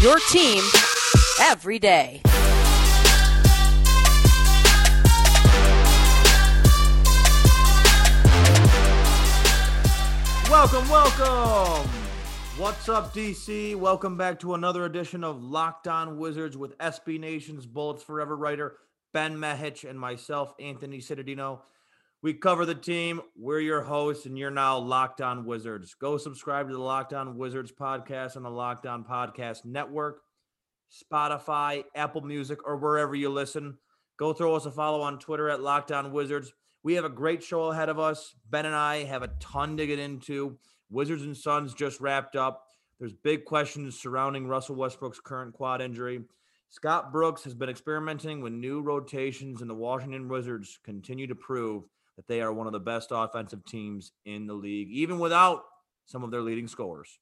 Your team every day. Welcome, welcome. What's up, DC? Welcome back to another edition of Locked On Wizards with SB Nation's Bullets Forever writer Ben Mehic and myself, Anthony Cittadino. We cover the team. We're your hosts, and you're now Locked On Wizards. Go subscribe to the Locked On Wizards podcast on the Locked On Podcast Network, Spotify, Apple Music, or wherever you listen. Go throw us a follow on Twitter at Locked On Wizards. We have a great show ahead of us. Ben and I have a ton to get into. Wizards and Suns just wrapped up. There's big questions surrounding Russell Westbrook's current quad injury. Scott Brooks has been experimenting with new rotations, and the Washington Wizards continue to prove that they are one of the best offensive teams in the league, even without some of their leading scorers.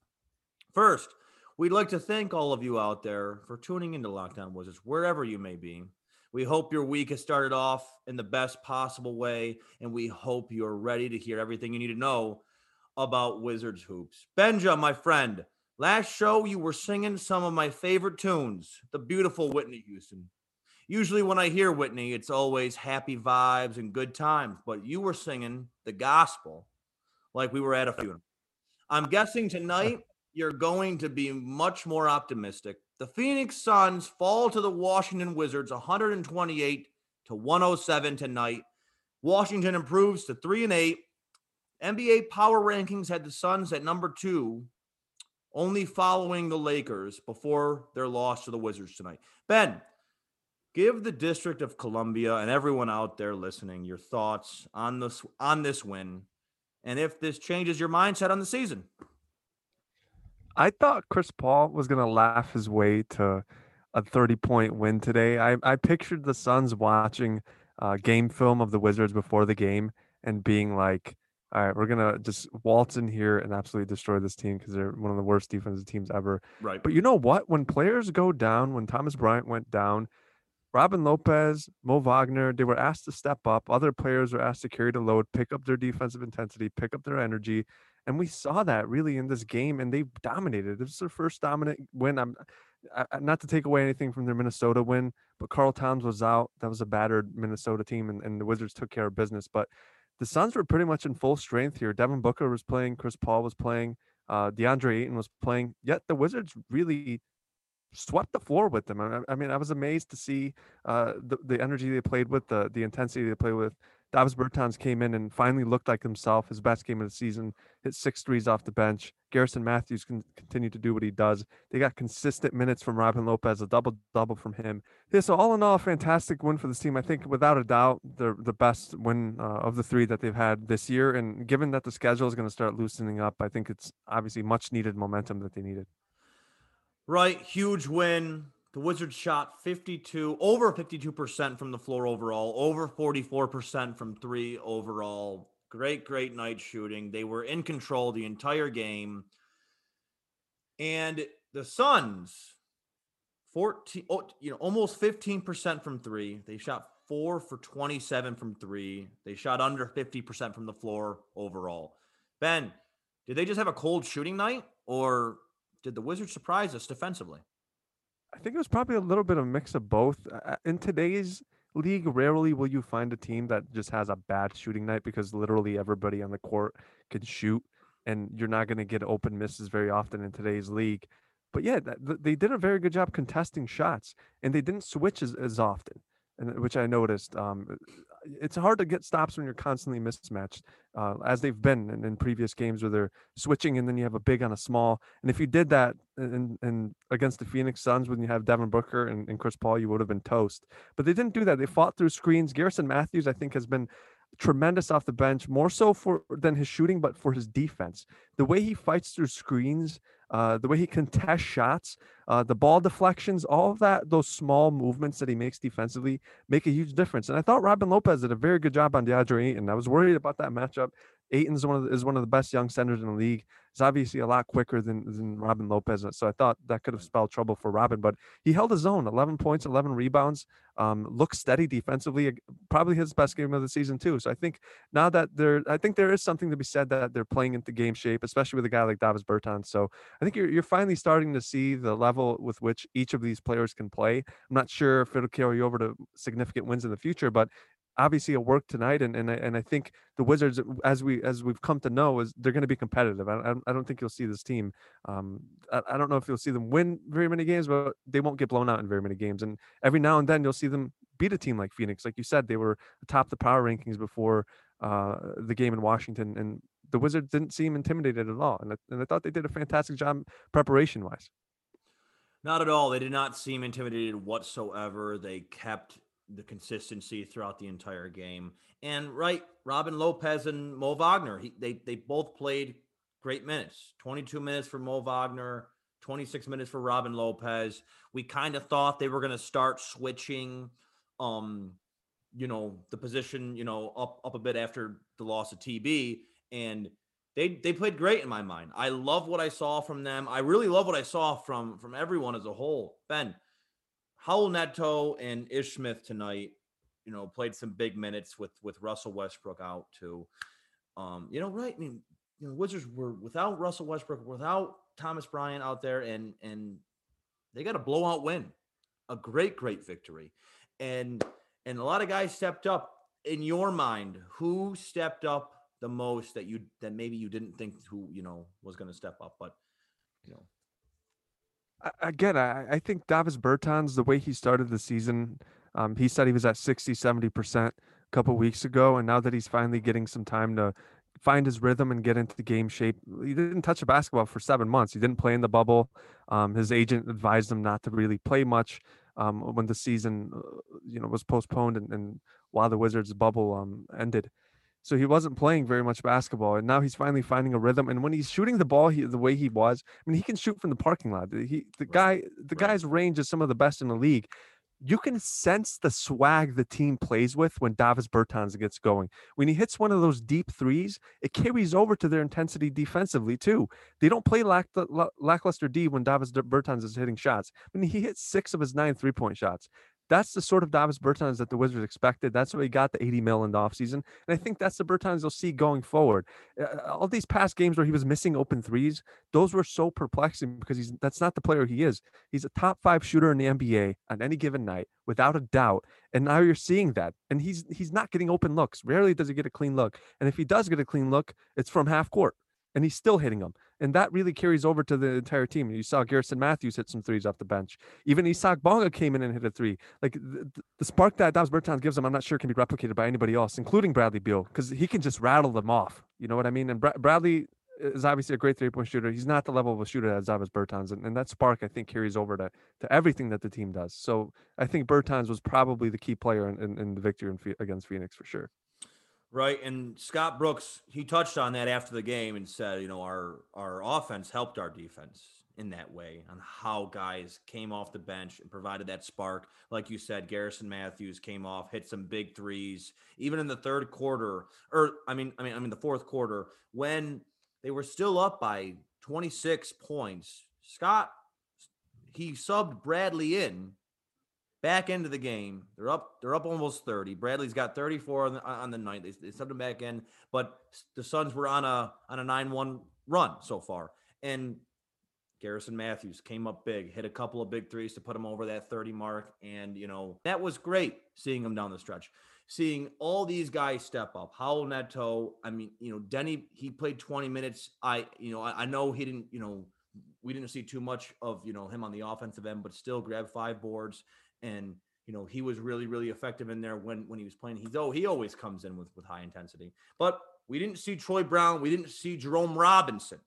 First, we'd like to thank all of you out there for tuning into Locked On Wizards, wherever you may be. We hope your week has started off in the best possible way, and we hope you're ready to hear everything you need to know about Wizards hoops. Benja, my friend, last show you were singing some of my favorite tunes, the beautiful Whitney Houston. Usually, when I hear Whitney, it's always happy vibes and good times, but you were singing the gospel like we were at a funeral. I'm guessing tonight you're going to be much more optimistic. The Phoenix Suns fall to the Washington Wizards 128 to 107 tonight. Washington improves to 3 and 8. NBA power rankings had the Suns at number 2, only following the Lakers before their loss to the Wizards tonight. Ben, give the District of Columbia and everyone out there listening your thoughts on this on this win and if this changes your mindset on the season. I thought Chris Paul was going to laugh his way to a 30 point win today. I, I pictured the Suns watching uh, game film of the Wizards before the game and being like, all right, we're going to just waltz in here and absolutely destroy this team because they're one of the worst defensive teams ever. Right. But you know what? When players go down, when Thomas Bryant went down, Robin Lopez, Mo Wagner, they were asked to step up. Other players were asked to carry the load, pick up their defensive intensity, pick up their energy. And we saw that really in this game, and they dominated. This is their first dominant win. I'm I, not to take away anything from their Minnesota win, but Karl Towns was out. That was a battered Minnesota team, and, and the Wizards took care of business. But the Suns were pretty much in full strength here. Devin Booker was playing, Chris Paul was playing, uh, DeAndre Ayton was playing. Yet the Wizards really swept the floor with them. I, I mean, I was amazed to see uh, the the energy they played with, the the intensity they played with. Davis Bertans came in and finally looked like himself, his best game of the season, hit six threes off the bench. Garrison Matthews can continue to do what he does. They got consistent minutes from Robin Lopez, a double double from him. Yeah, so all in all, fantastic win for this team. I think without a doubt, they're the best win uh, of the three that they've had this year. And given that the schedule is going to start loosening up, I think it's obviously much needed momentum that they needed. Right, huge win. The Wizards shot 52, over 52% from the floor overall, over 44% from three overall. Great, great night shooting. They were in control the entire game. And the Suns, 14, oh, you know, almost 15% from three. They shot four for 27 from three. They shot under 50% from the floor overall. Ben, did they just have a cold shooting night or did the Wizards surprise us defensively? I think it was probably a little bit of a mix of both. In today's league, rarely will you find a team that just has a bad shooting night because literally everybody on the court can shoot, and you're not going to get open misses very often in today's league. But yeah, they did a very good job contesting shots, and they didn't switch as, as often which I noticed. Um, it's hard to get stops when you're constantly mismatched, uh, as they've been in, in, previous games where they're switching and then you have a big on a small. And if you did that in, in against the Phoenix Suns when you have Devin Booker and, and Chris Paul, you would have been toast. But they didn't do that. They fought through screens. Garrison Matthews, I think, has been tremendous off the bench, more so for than his shooting, but for his defense. The way he fights through screens, uh, the way he contests shots, uh, the ball deflections, all of that, those small movements that he makes defensively make a huge difference. And I thought Robin Lopez did a very good job on DeAndre Ayton. I was worried about that matchup. Ayton's one of the, is one of the best young centers in the league. He's obviously a lot quicker than, than Robin Lopez, so I thought that could have spelled trouble for Robin. But he held his own, 11 points, 11 rebounds, um, looked steady defensively. Probably his best game of the season too. So I think now that there, I think there is something to be said that they're playing into game shape, especially with a guy like Davis Bertans. So I think you're you're finally starting to see the level with which each of these players can play. I'm not sure if it'll carry over to significant wins in the future, but obviously a work tonight, and and I, and I think the Wizards, as we as we've come to know, is they're going to be competitive. I, I don't think you'll see this team. Um, I, I don't know if you'll see them win very many games, but they won't get blown out in very many games. And every now and then you'll see them beat a team like Phoenix. Like you said, they were atop the power rankings before uh, the game in Washington, and the Wizards didn't seem intimidated at all. And I, and I thought they did a fantastic job preparation wise. Not at all. They did not seem intimidated whatsoever. They kept the consistency throughout the entire game. And right, Robin Lopez and Mo Wagner, he, they they both played great minutes. 22 minutes for Mo Wagner, 26 minutes for Robin Lopez. We kind of thought they were going to start switching um you know, the position, you know, up up a bit after the loss of TB and they they played great in my mind. I love what I saw from them. I really love what I saw from from everyone as a whole. Ben, Raul Neto and Ish Smith tonight, you know, played some big minutes with with Russell Westbrook out too. Um, you know, right? I mean, you know, Wizards were without Russell Westbrook, without Thomas Bryant out there, and and they got a blowout win, a great, great victory, and and a lot of guys stepped up. In your mind, who stepped up the most that you that maybe you didn't think who you know was going to step up, but you know again, I, I think Davis Bertans, the way he started the season, um, he said he was at 60, 70% a couple weeks ago. And now that he's finally getting some time to find his rhythm and get into the game shape, he didn't touch a basketball for seven months. He didn't play in the bubble. Um, his agent advised him not to really play much um, when the season, uh, you know, was postponed and, and while the Wizards bubble um, ended. So he wasn't playing very much basketball, and now he's finally finding a rhythm. And when he's shooting the ball, he, the way he was, I mean, he can shoot from the parking lot. He, the right. guy, the right. guy's range is some of the best in the league. You can sense the swag the team plays with when Davis Bertans gets going. When he hits one of those deep threes, it carries over to their intensity defensively too. They don't play lack, lackluster D when Davis Bertans is hitting shots. I mean, he hit six of his nine three point shots that's the sort of Davis Bertans that the Wizards expected. That's why he got the 80 mil in the offseason. And I think that's the Bertans you'll see going forward. Uh, all these past games where he was missing open threes, those were so perplexing because he's that's not the player he is. He's a top five shooter in the NBA on any given night, without a doubt. And now you're seeing that. And he's he's not getting open looks. Rarely does he get a clean look. And if he does get a clean look, it's from half court and he's still hitting them. And that really carries over to the entire team. You saw Garrison Matthews hit some threes off the bench. Even Isaac Bonga came in and hit a three. Like the, the spark that Davis Bertans gives him, I'm not sure can be replicated by anybody else, including Bradley Beal, because he can just rattle them off. You know what I mean? And Bra- Bradley is obviously a great three point shooter. He's not the level of a shooter as Davis Bertans, and, and that spark I think carries over to to everything that the team does. So I think Bertans was probably the key player in, in, in the victory in, against Phoenix for sure. Right, and Scott Brooks he touched on that after the game and said, you know, our our offense helped our defense in that way on how guys came off the bench and provided that spark. Like you said, Garrison Matthews came off, hit some big threes, even in the third quarter, or I mean, I mean, I mean the fourth quarter when they were still up by 26 points. Scott he subbed Bradley in back into the game. They're up. They're up almost 30. Bradley's got 34 on the, on the night. They, they subbed him back in, but the Suns were on a on a 9-1 run so far. And Garrison Matthews came up big, hit a couple of big threes to put him over that 30 mark. And, you know, that was great seeing him down the stretch. Seeing all these guys step up. Raul Neto, I mean, you know, Denny, he played 20 minutes. I, you know, I, I know he didn't, you know, we didn't see too much of, you know, him on the offensive end, but still grabbed five boards and you know he was really really effective in there when when he was playing. He's oh he always comes in with with high intensity, but we didn't see Troy Brown, we didn't see Jerome Robinson,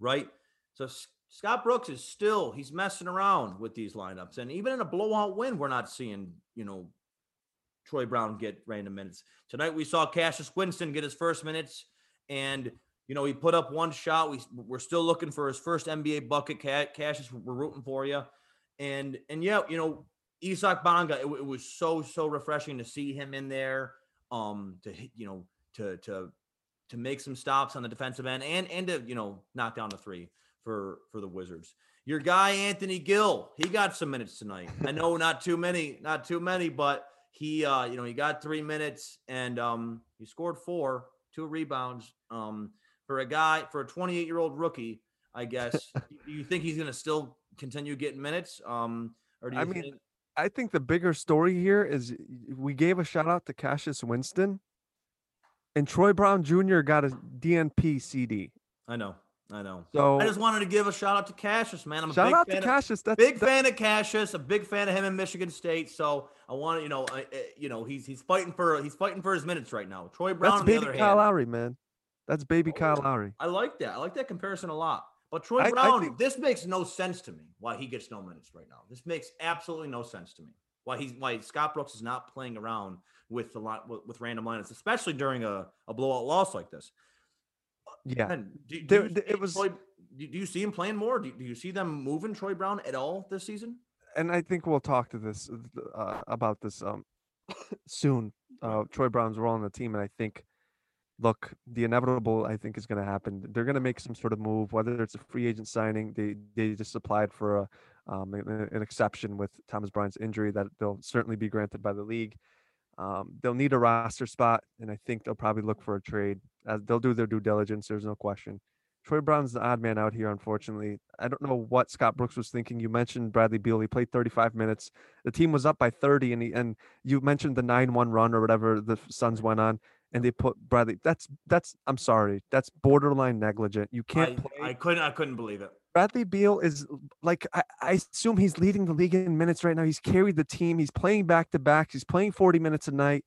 right? So Scott Brooks is still he's messing around with these lineups, and even in a blowout win, we're not seeing you know Troy Brown get random minutes. Tonight we saw Cassius Winston get his first minutes, and you know he put up one shot. We we're still looking for his first NBA bucket. Cassius, we're rooting for you, and and yeah, you know Isaac Bonga, it, it, was so so refreshing to see him in there. Um, to you know to to to make some stops on the defensive end and and to you know knock down the three for for the Wizards. Your guy Anthony Gill, he got some minutes tonight. I know not too many, not too many, but he uh you know he got three minutes and um he scored four, two rebounds. Um, for a guy for a 28 year old rookie, I guess. do you think he's going to still continue getting minutes? Um, or do you I think- mean, I think the bigger story here is we gave a shout out to Cassius Winston, and Troy Brown Jr. got a DNP CD. I know, I know. So I just wanted to give a shout out to Cassius, man. I'm a shout big out fan to of, Cassius. That's big that- fan of Cassius. A big fan of him in Michigan State. So I want to, you know, I, you know, he's he's fighting for he's fighting for his minutes right now. Troy Brown, That's on the baby Kyle hand, Lowry, man. That's baby oh, Kyle Lowry. I like that. I like that comparison a lot. But Troy I- I Brown, think- this makes no sense to me. Why he gets no minutes right now? This makes absolutely no sense to me. Why he's why Scott Brooks is not playing around with a lot with, with random lineups, especially during a, a blowout loss like this. Yeah, Ben, do, do There- there- it was- Troy, do, do you see him playing more? Do, do you see them moving Troy Brown at all this season? and I think we'll talk to this uh, about this um soon. Uh, Troy Brown's role on the team, and I think, look, the inevitable I think is going to happen. They're going to make some sort of move, whether it's a free agent signing. They they just applied for a um, an, exception with Thomas Bryant's injury that they'll certainly be granted by the league. Um, they'll need a roster spot, and I think they'll probably look for a trade. As they'll do their due diligence. There's no question. Troy Brown's the odd man out here, unfortunately. I don't know what Scott Brooks was thinking. You mentioned Bradley Beal. He played 35 minutes. The team was up by 30, and he, and you mentioned the 9-1 run or whatever the Suns went on, and they put Bradley. That's that's. I'm sorry. That's borderline negligent. You can't I, play. I couldn't I couldn't believe it. Bradley Beal is like I, I assume he's leading the league in minutes right now. He's carried the team. He's playing back to backs. He's playing 40 minutes a night.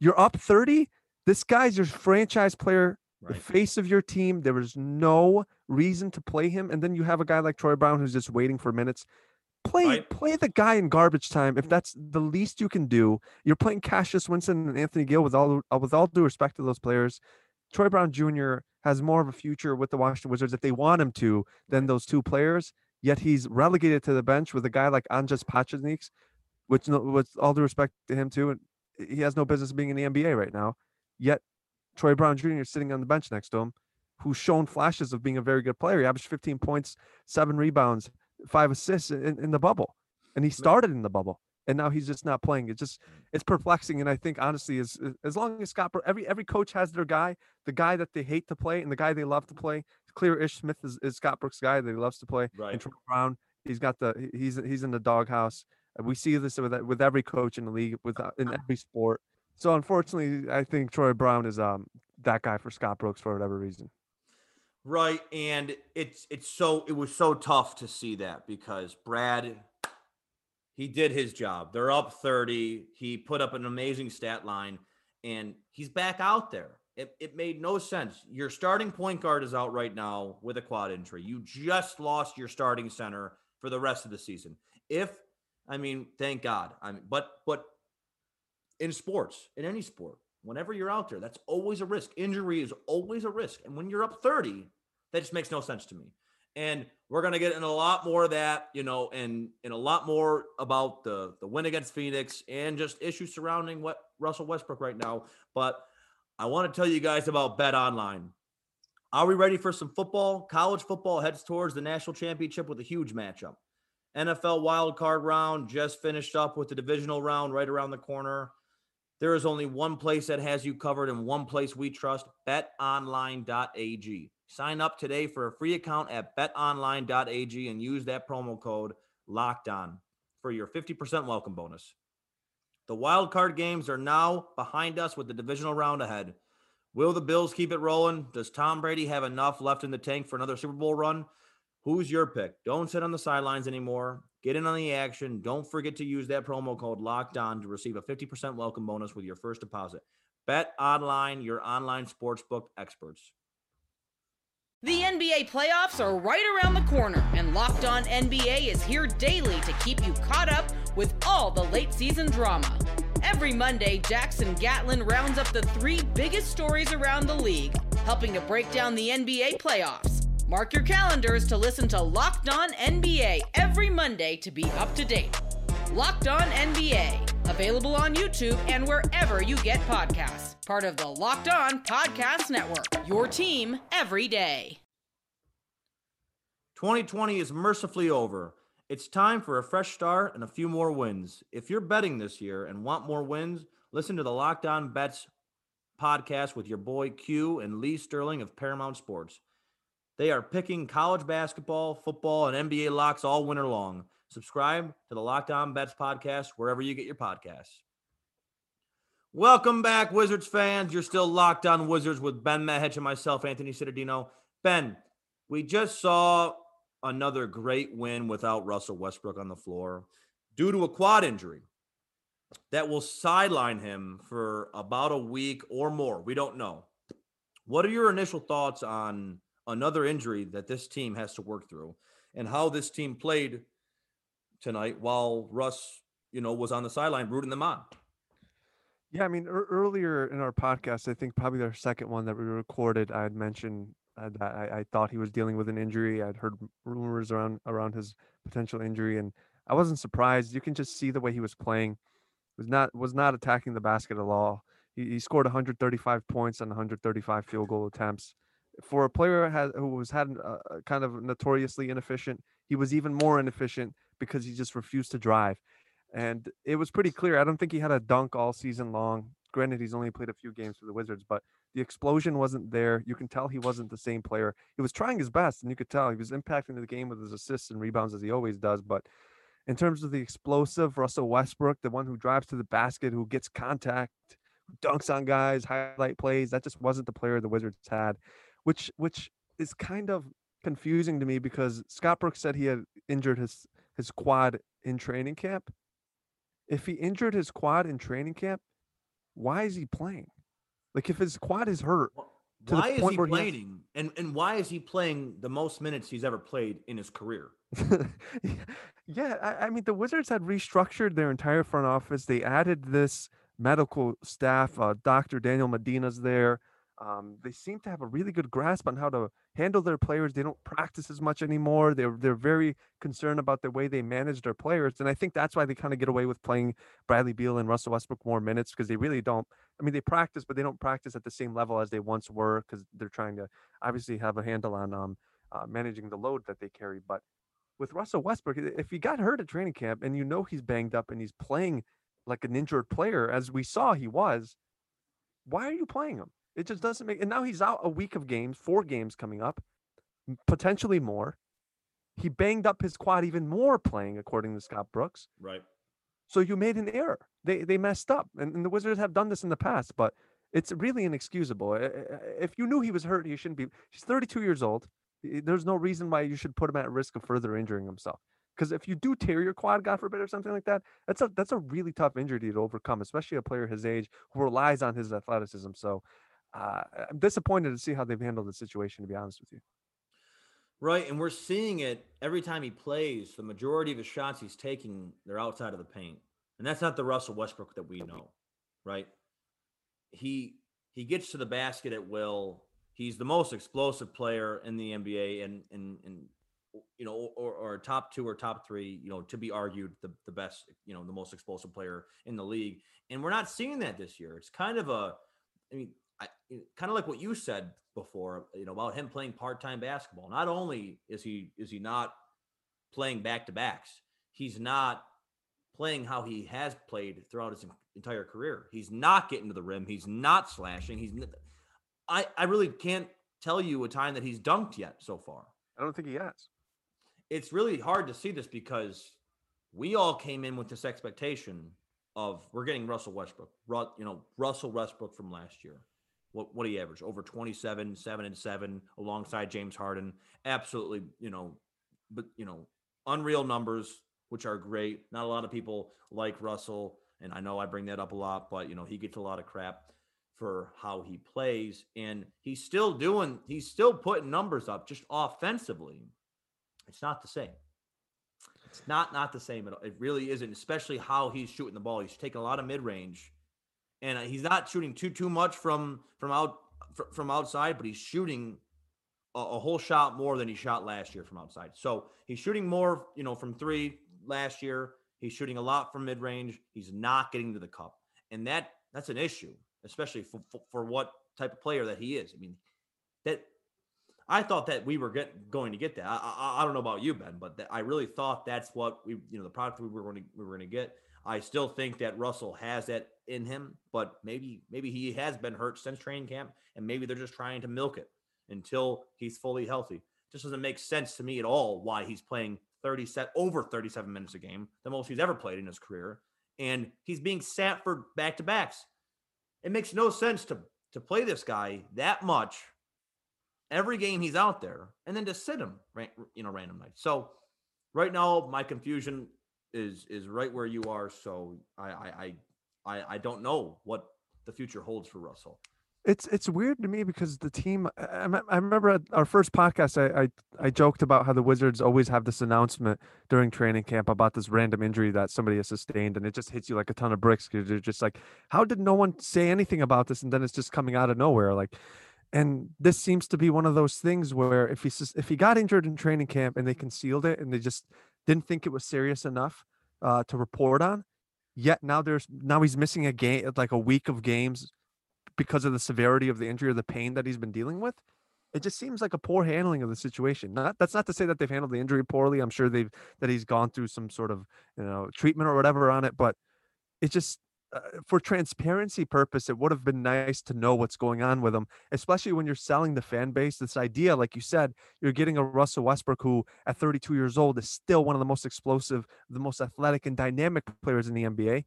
You're up 30. This guy's your franchise player, the face of your team. There was no reason to play him. And then you have a guy like Troy Brown who's just waiting for minutes. Play Right. play the guy in garbage time if that's the least you can do. You're playing Cassius Winston and Anthony Gill with all uh, with all due respect to those players. Troy Brown Jr. has more of a future with the Washington Wizards if they want him to than those two players. Yet he's relegated to the bench with a guy like Anzejs Pasecniks, which, no- with all due respect to him too, and he has no business being in the NBA right now. Yet Troy Brown Jr. is sitting on the bench next to him, who's shown flashes of being a very good player. He averaged 15 points, seven rebounds, five assists in, in the bubble, and he started in the bubble. And now he's just not playing. It just it's perplexing. And I think honestly, is as long as Scott every every coach has their guy, the guy that they hate to play and the guy they love to play. It's clear Ish Smith is, is Scott Brooks' guy that he loves to play. Right. And Troy Brown, he's got the he's he's in the doghouse. We see this with with every coach in the league, with uh, in every sport. So unfortunately, I think Troy Brown is um that guy for Scott Brooks for whatever reason. Right, and it's it's so it was so tough to see that because Brad he did his job. They're up 30. He put up an amazing stat line and he's back out there. It, it made no sense. Your starting point guard is out right now with a quad injury. You just lost your starting center for the rest of the season. If I mean, thank God. I mean, but but in sports, in any sport, whenever you're out there, that's always a risk. Injury is always a risk. And when you're up 30, that just makes no sense to me. And we're gonna get in a lot more of that, you know, and and a lot more about the the win against Phoenix and just issues surrounding what Russell Westbrook right now. But I want to tell you guys about Bet Online. Are we ready for some football? College football heads towards the national championship with a huge matchup. NFL wild card round just finished up with the divisional round right around the corner. There is only one place that has you covered and one place we trust betonline.ag. Sign up today for a free account at betonline.ag and use that promo code locked on for your 50% welcome bonus. The wild card games are now behind us with the divisional round ahead. Will the Bills keep it rolling? Does Tom Brady have enough left in the tank for another Super Bowl run? Who's your pick? Don't sit on the sidelines anymore. Get in on the action. Don't forget to use that promo code locked on to receive a 50% welcome bonus with your first deposit. Bet online, your online sportsbook experts. The NBA playoffs are right around the corner, and Locked On NBA is here daily to keep you caught up with all the late season drama. Every Monday, Jackson Gatlin rounds up the three biggest stories around the league, helping to break down the NBA playoffs. Mark your calendars to listen to Locked On NBA every Monday to be up to date. Locked On NBA, available on YouTube and wherever you get podcasts. Part of the Locked On Podcast Network, your team every day. 2020 is mercifully over. It's time for a fresh start and a few more wins. If you're betting this year and want more wins, listen to the Locked On Bets podcast with your boy Q and Lee Sterling of Paramount Sports. They are picking college basketball, football, and NBA locks all winter long. Subscribe to the Locked On Bets podcast wherever you get your podcasts. Welcome back, Wizards fans. You're still locked on Wizards with Ben Mehic and myself, Anthony Cittadino. Ben, we just saw another great win without Russell Westbrook on the floor due to a quad injury that will sideline him for about a week or more. We don't know. What are your initial thoughts on another injury that this team has to work through and how this team played tonight while Russ, you know, was on the sideline rooting them on? Yeah, I mean, er- earlier in our podcast, I think probably our second one that we recorded, I had mentioned uh, that I, I thought he was dealing with an injury. I'd heard rumors around around his potential injury, and I wasn't surprised. You can just see the way he was playing. Was not was not attacking the basket at all. He, he scored 135 points on 135 field goal attempts. For a player has, who was had uh, kind of notoriously inefficient, he was even more inefficient because he just refused to drive and it was pretty clear. I don't think he had a dunk all season long. Granted, he's only played a few games for the Wizards, but the explosion wasn't there. You can tell he wasn't the same player. He was trying his best, and you could tell he was impacting the game with his assists and rebounds as he always does. But in terms of the explosive Russell Westbrook, the one who drives to the basket, who gets contact, dunks on guys, highlight plays, that just wasn't the player the Wizards had, which which is kind of confusing to me because Scott Brooks said he had injured his his quad in training camp if he injured his quad in training camp, why is he playing? Like if his quad is hurt, why is he playing? He has... and and why is he playing the most minutes he's ever played in his career? yeah, I, I, mean the Wizards had restructured their entire front office. They added this medical staff. Uh, Dr. Daniel Medina's there. Um, they seem to have a really good grasp on how to handle their players. They don't practice as much anymore. They're they're very concerned about the way they manage their players, and I think that's why they kind of get away with playing Bradley Beal and Russell Westbrook more minutes because they really don't. I mean, they practice, but they don't practice at the same level as they once were because they're trying to obviously have a handle on um, uh, managing the load that they carry. But with Russell Westbrook, if he got hurt at training camp and you know he's banged up and he's playing like an injured player, as we saw he was, why are you playing him? It just doesn't make. And now he's out a week of games, four games coming up, potentially more. He banged up his quad even more playing, according to Scott Brooks. Right. So you made an error. They they messed up, and, and the Wizards have done this in the past. But It's really inexcusable. If you knew he was hurt, he shouldn't be. He's 32 years old. There's no reason why you should put him at risk of further injuring himself. Because if you do tear your quad, God forbid, or something like that, that's a that's a really tough injury to overcome, especially a player his age who relies on his athleticism. So uh, I'm disappointed to see how they've handled the situation. To be honest with you. Right, and we're seeing it every time he plays. The majority of his shots he's taking, they're outside of the paint, and that's not the Russell Westbrook that we know. Right? He he gets to the basket at will. He's the most explosive player in the NBA, and and and you know, or, or top two or top three. You know, to be argued the the best, you know, the most explosive player in the league, and we're not seeing that this year. It's kind of a, I mean, kind of like what you said before, you know, about him playing part-time basketball. Not only is he is he not playing back-to-backs, he's not playing how he has played throughout his entire career. He's not getting to the rim. He's not slashing. He's I I really can't tell you a time that he's dunked yet so far. I don't think he has. It's really hard to see this because we all came in with this expectation of we're getting Russell Westbrook, you know, Russell Westbrook from last year. What what he averaged over 27, 7 and 7 alongside James Harden. Absolutely, you know, but you know, unreal numbers which are great. Not a lot of people like Russell and I know I bring that up a lot, but you know, he gets a lot of crap for how he plays and he's still doing he's still putting numbers up just offensively. It's not the same. It's not not the same at all. It really isn't, especially how he's shooting the ball. He's taking a lot of mid range, and uh, he's not shooting too too much from from out from outside, but he's shooting a, a whole shot more than he shot last year from outside. So he's shooting more, you know, from three last year. He's shooting a lot from mid range. He's not getting to the cup, and that that's an issue, especially for, for for what type of player that he is. I mean, that I thought that we were get, going to get that. I, I, I don't know about you, Ben, but that I really thought that's what we, you know, the product we were going to we were going to get. I still think that Russell has that in him, but maybe maybe he has been hurt since training camp, and maybe they're just trying to milk it until he's fully healthy. Just doesn't make sense to me at all why he's playing 30 set over 37 minutes a game, the most he's ever played in his career, and he's being sat for back to backs. It makes no sense to to play this guy that much every game he's out there and then to sit him you know random nights so right now my confusion is is right where you are so i i i i, I don't know what the future holds for russell It's it's weird to me because the team. I, I remember our first podcast, I, I I joked about how the Wizards always have this announcement during training camp about this random injury that somebody has sustained, and it just hits you like a ton of bricks because you're just like, how did no one say anything about this? And then it's just coming out of nowhere, like. And this seems to be one of those things where if he if he got injured in training camp and they concealed it and they just didn't think it was serious enough uh, to report on, yet now there's now he's missing a game like a week of games because of the severity of the injury or the pain that he's been dealing with. It just seems like a poor handling of the situation. Not that's not to say that they've handled the injury poorly. I'm sure they've that he's gone through some sort of you know treatment or whatever on it, but it just uh, for transparency purpose, it would have been nice to know what's going on with him, especially when you're selling the fan base. This idea, like you said, you're getting a Russell Westbrook who, at 32 years old, is still one of the most explosive, the most athletic and dynamic players in the NBA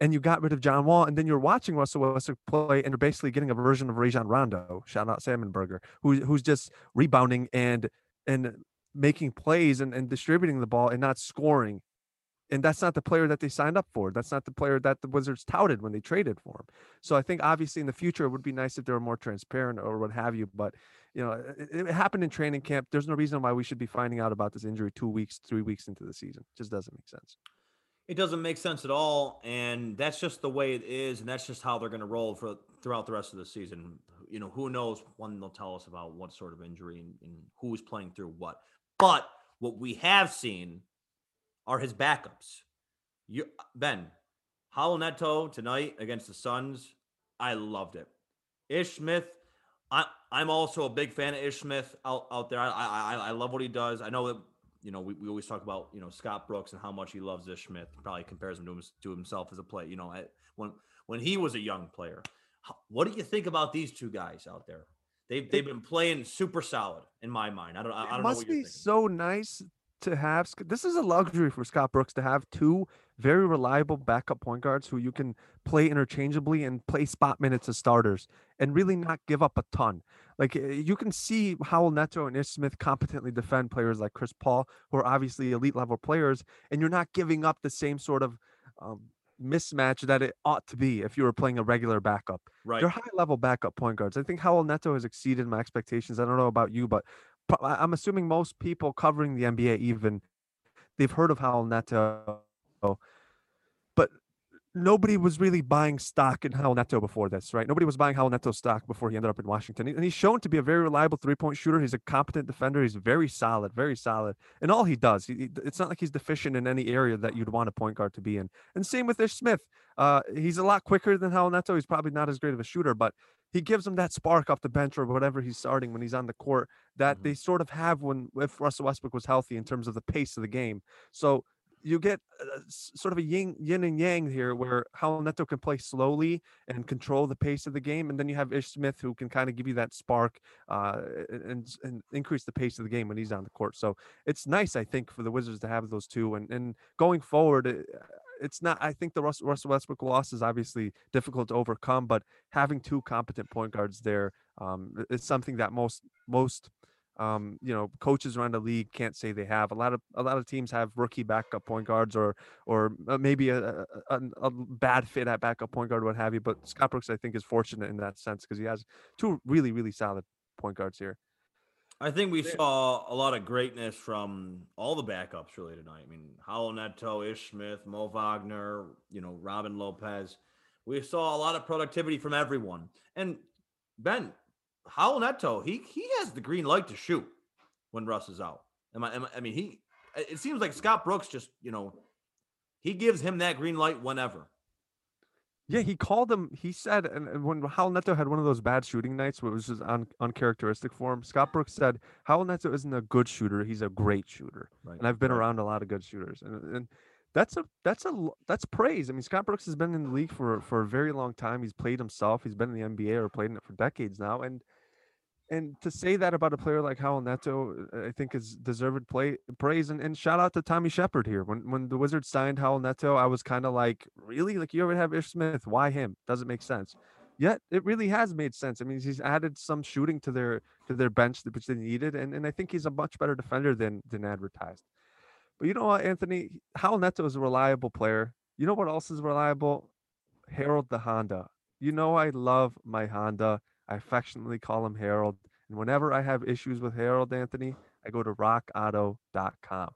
and you got rid of John Wall, and then you're watching Russell Westbrook play, and you're basically getting a version of Rajon Rondo, shout out Salmon Burger, who, who's just rebounding and and making plays and, and distributing the ball and not scoring. And that's not the player that they signed up for. That's not the player that the Wizards touted when they traded for him. So I think obviously in the future it would be nice if they were more transparent or what have you. But you know, it, it happened in training camp. There's no reason why we should be finding out about this injury two weeks, three weeks into the season. It just doesn't make sense. it doesn't make sense at all and that's just the way it is and that's just how they're going to roll for throughout the rest of the season you know who knows when they'll tell us about what sort of injury and, and who's playing through what but what we have seen are his backups you ben Raul Neto tonight against the Suns, I loved it. Ish Smith, I, I'm also a big fan of Ish Smith out, out there. I, I I love what he does. I know that you know we, we always talk about you know Scott Brooks and how much he loves Ish Smith. Probably compares him to, him, to himself as a player. You know, at, when when he was a young player. What do you think about these two guys out there? They've they've been playing super solid in my mind. I don't I, I it don't know must be so nice to have this is a luxury for Scott Brooks to have two very reliable backup point guards who you can play interchangeably and play spot minutes as starters and really not give up a ton. Like eh, you can see Raul Neto and Ish Smith competently defend players like Chris Paul, who are obviously elite level players, and you're not giving up the same sort of um, mismatch that it ought to be if you were playing a regular backup. Right. They're high level backup point guards. I think Raul Neto has exceeded my expectations. I don't know about you, but I'm assuming most people covering the NBA even they've heard of Raul Neto, nobody was really buying stock in Raul Neto before this, right? Nobody was buying Raul Neto stock before he ended up in Washington. And he's shown to be a very reliable three point shooter. He's a competent defender. He's very solid, very solid. And all he does, he, it's not like he's deficient in any area that you'd want a point guard to be in. And same with Ish Smith. Uh, he's a lot quicker than Raul Neto. He's probably not as great of a shooter, but he gives them that spark off the bench or whatever he's starting when he's on the court that mm-hmm. they sort of have when if Russell Westbrook was healthy in terms of the pace of the game. So you get uh, sort of a yin, yin and yang here where Neto can play slowly and control the pace of the game. And then you have Ish Smith who can kind of give you that spark uh, and, and increase the pace of the game when he's on the court. So it's nice, I think, for the Wizards to have those two. And, and going forward, uh, it's not, I think the Russell, Russell Westbrook loss is obviously difficult to overcome, but having two competent point guards there um, is something that most, most, um, you know, coaches around the league can't say they have. A lot of a lot of teams have rookie backup point guards, or or uh, maybe a, a, a bad fit at backup point guard, what have you. But Scott Brooks, I think, is fortunate in that sense because he has two really really solid point guards here. I think we saw a lot of greatness from all the backups really tonight. I mean, Raul Neto, Ish Smith, Mo Wagner, you know, Robin Lopez. We saw a lot of productivity from everyone. And Ben, Raul Neto, he he has the green light to shoot when Russ is out. Am I, am I, I mean, he. It seems like Scott Brooks just you know, he gives him that green light whenever. Yeah, he called him. He said, and when Raul Neto had one of those bad shooting nights, which was just un, uncharacteristic for him, Scott Brooks said, Raul Neto isn't a good shooter; he's a great shooter. Right. And I've been right. around a lot of good shooters, and, and that's a that's a that's praise. I mean, Scott Brooks has been in the league for for a very long time. He's played himself. He's been in the NBA or played in it for decades now, and and to say that about a player like Raul Neto, I think is deserved play praise. And, and shout out to Tommy Sheppard here. When when the Wizards signed Raul Neto, I was kind of like, really? Like you already have Ish Smith. Why him? Doesn't make sense. Yet it really has made sense. I mean, he's added some shooting to their to their bench which they needed, and, and I think he's a much better defender than than advertised. But you know what, Anthony? Raul Neto is a reliable player. You know what else is reliable? Harold the Honda. You know I love my Honda. I affectionately call him Harold. And whenever I have issues with Harold Anthony, I go to rockauto.com.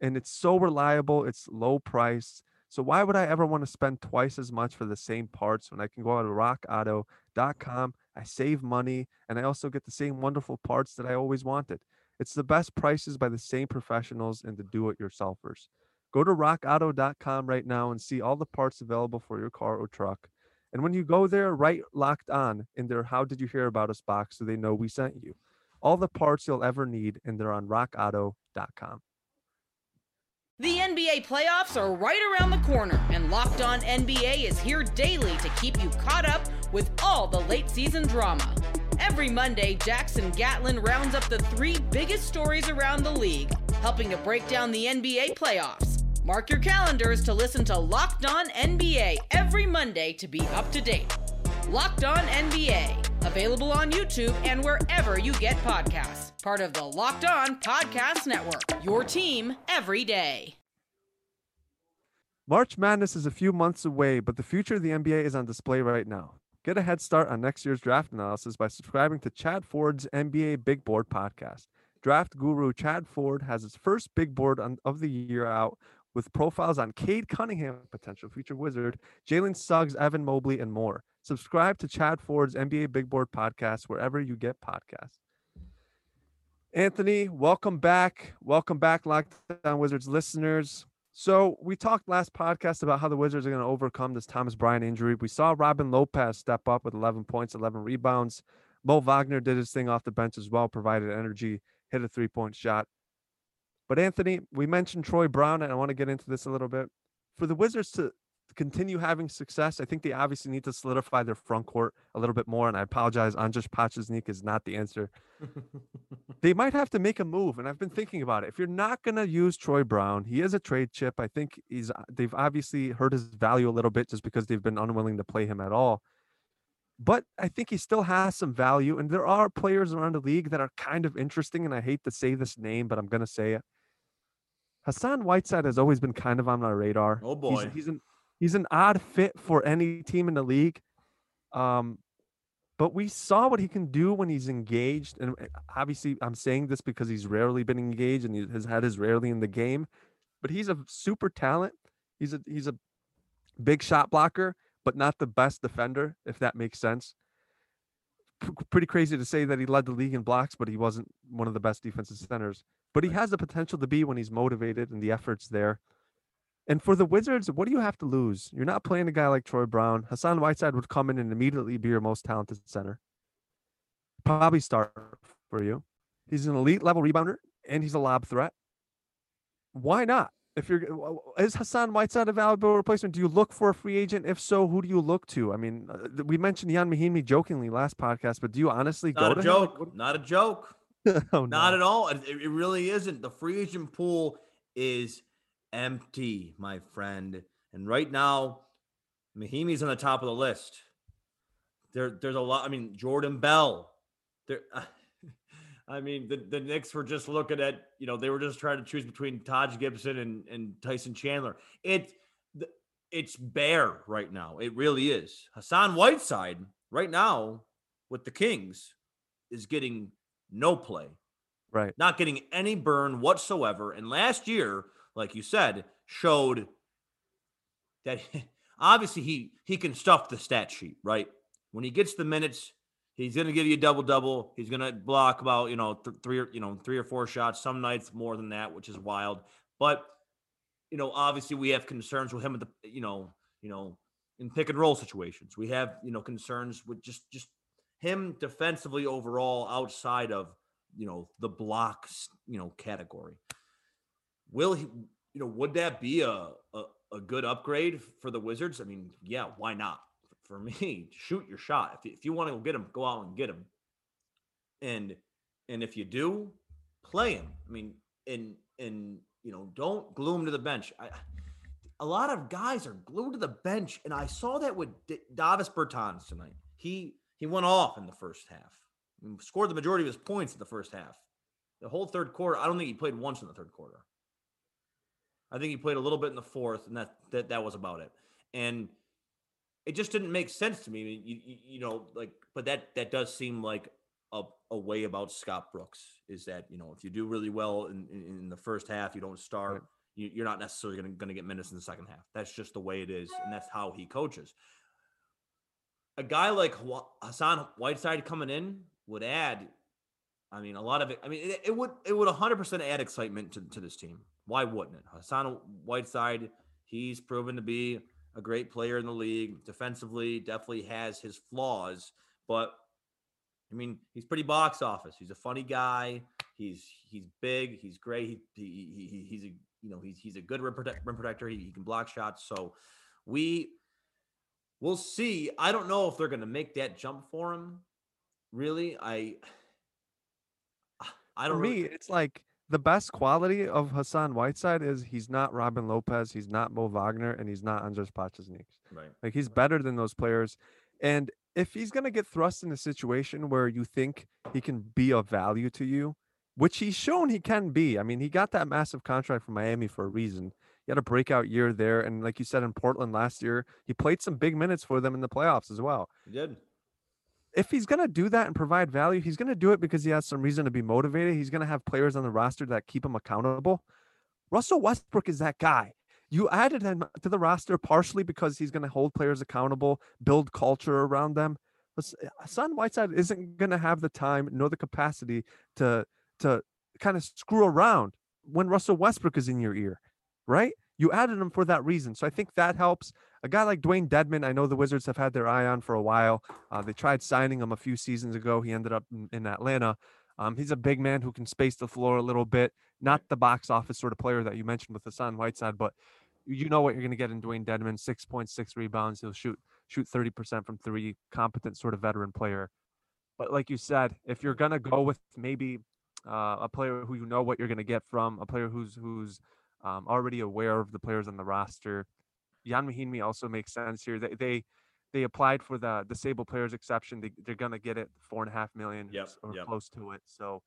And it's so reliable, it's low price. So why would I ever want to spend twice as much for the same parts when I can go out to rockauto.com? I save money and I also get the same wonderful parts that I always wanted. It's the best prices by the same professionals and the do-it-yourselfers. Go to rockauto.com right now and see all the parts available for your car or truck. And when you go there, write locked on in their How Did You Hear About Us box so they know we sent you. All the parts you'll ever need, and they're on rockauto.com. The NBA playoffs are right around the corner, and Locked On NBA is here daily to keep you caught up with all the late season drama. Every Monday, Jackson Gatlin rounds up the three biggest stories around the league, helping to break down the NBA playoffs. Mark your calendars to listen to Locked On NBA every Monday to be up to date. Locked On NBA, available on YouTube and wherever you get podcasts. Part of the Locked On Podcast Network. Your team every day. March Madness is a few months away, but the future of the NBA is on display right now. Get a head start on next year's draft analysis by subscribing to Chad Ford's NBA Big Board podcast. Draft guru Chad Ford has his first big board on, of the year out with profiles on Cade Cunningham, potential future wizard, Jalen Suggs, Evan Mobley, and more. Subscribe to Chad Ford's NBA Big Board podcast wherever you get podcasts. Anthony, welcome back. Welcome back, Locked On Wizards listeners. So we talked last podcast about how the Wizards are going to overcome this Thomas Bryant injury. We saw Robin Lopez step up with 11 points, 11 rebounds. Mo Wagner did his thing off the bench as well, provided energy, hit a three-point shot. But Anthony, we mentioned Troy Brown, and I want to get into this a little bit. For the Wizards to continue having success. I think they obviously need to solidify their front court a little bit more. And I apologize, Anzejs Pasecniks is not the answer. they might have to make a move, and I've been thinking about it. If you're not going to use Troy Brown, he is a trade chip. I think he's uh, they've obviously hurt his value a little bit just because they've been unwilling to play him at all. But I think he still has some value, and there are players around the league that are kind of interesting. And I hate to say this name, but I'm going to say it. Hassan Whiteside has always been kind of on my radar. Oh boy, he's, he's an he's an odd fit for any team in the league. Um, but we saw what he can do when he's engaged. And eh, obviously, I'm saying this because he's rarely been engaged and he has had his rarely in the game. But he's a super talent. He's a he's a big shot blocker, but not the best defender, if that makes sense. P- pretty crazy to say that he led the league in blocks, but he wasn't one of the best defensive centers. But he has the potential to be when he's motivated and the effort's there. And for the Wizards, what do you have to lose? You're not playing a guy like Troy Brown. Hassan Whiteside would come in and immediately be your most talented center. Probably start for you. He's an elite level rebounder and he's a lob threat. Why not? If you're is Hassan Whiteside a valuable replacement? Do you look for a free agent? If so, who do you look to? I mean, uh, we mentioned Ian Mahinmi jokingly last podcast, but do you honestly not go a joke? him? Not a joke. oh, Not no. at all. It, it really isn't. The free agent pool is empty, my friend. And right now, Mahinmi's on the top of the list. There, there's a lot. I mean, Jordan Bell. There, I mean, the, the Knicks were just looking at, you know, they were just trying to choose between Taj Gibson and, and Tyson Chandler. It, it's bare right now. It really is. Hassan Whiteside right now with the Kings is getting no play Right. not getting any burn whatsoever. And last year, like you said, showed that obviously he he can stuff the stat sheet, right? When he gets the minutes, he's going to give you a double double. He's going to block about you know th- three or you know three or four shots. Some nights more than that, which is wild. But you know, obviously we have concerns with him at the you know you know in pick and roll situations. We have you know concerns with just just him defensively overall outside of you know the blocks you know category will he you know would that be a, a a good upgrade for the wizards? I mean yeah why not? For me shoot your shot. If if you want to get him go out and get him. And and if you do play him. I mean and and you know don't glue him to the bench. I, a lot of guys are glued to the bench and i saw that with D- davis bertans tonight. He he went off in the first half. Scored the majority of his points in the first half. The whole third quarter, I don't think he played once in the third quarter. I think he played a little bit in the fourth, and that that, that was about it. And it just didn't make sense to me. You, you, you know, like, but that that does seem like a, a way about Scott Brooks is that you know if you do really well in, in, in the first half, you don't start. Right. You, you're not necessarily going to get minutes in the second half. That's just the way it is, and that's how he coaches. A guy like Hassan Whiteside coming in would add. I mean, a lot of it. I mean, it, it would it would 100% add excitement to, to this team. Why wouldn't it? Hassan Whiteside, he's proven to be a great player in the league. Defensively, definitely has his flaws, but I mean, he's pretty box office. He's a funny guy. He's he's big. He's great. He, he, he he's a you know he's he's a good rim, protect, rim protector. He, he can block shots. So we we'll see. I don't know if they're going to make that jump for him. Really, I I don't me, really- it's like the best quality of Hassan Whiteside is he's not Robin Lopez, he's not Mo Wagner, and he's not Anzejs Pasecniks. right. Like he's better than those players. And if he's gonna get thrust in a situation where you think he can be of value to you, which he's shown he can be. I mean, he got that massive contract from Miami for a reason. He had a breakout year there, and like you said in Portland last year, he played some big minutes for them in the playoffs as well. He did. If he's going to do that and provide value, he's going to do it because he has some reason to be motivated. He's going to have players on the roster that keep him accountable. Russell Westbrook is that guy. You added him to the roster partially because he's going to hold players accountable, build culture around them. But S- eh, Hassan Whiteside isn't going to have the time nor the capacity to to kind of screw around when Russell Westbrook is in your ear, right? You added him for that reason. So I think that helps. A guy like Dewayne Dedmon, I know the Wizards have had their eye on for a while. Uh, they tried signing him a few seasons ago. He ended up in, in Atlanta. Um, he's a big man who can space the floor a little bit, not the box office sort of player that you mentioned with Hassan Whiteside, but you know what you're going to get in Dewayne Dedmon, 6.6 rebounds. He'll shoot shoot 30% from three, competent sort of veteran player. But like you said, if you're going to go with maybe uh, a player who you know what you're going to get from, a player who's who's um, already aware of the players on the roster, Ian Mahinmi also makes sense here. They they they applied for the disabled players exception. They, they're going to get it four and a half million Yep, or yep. close to it. So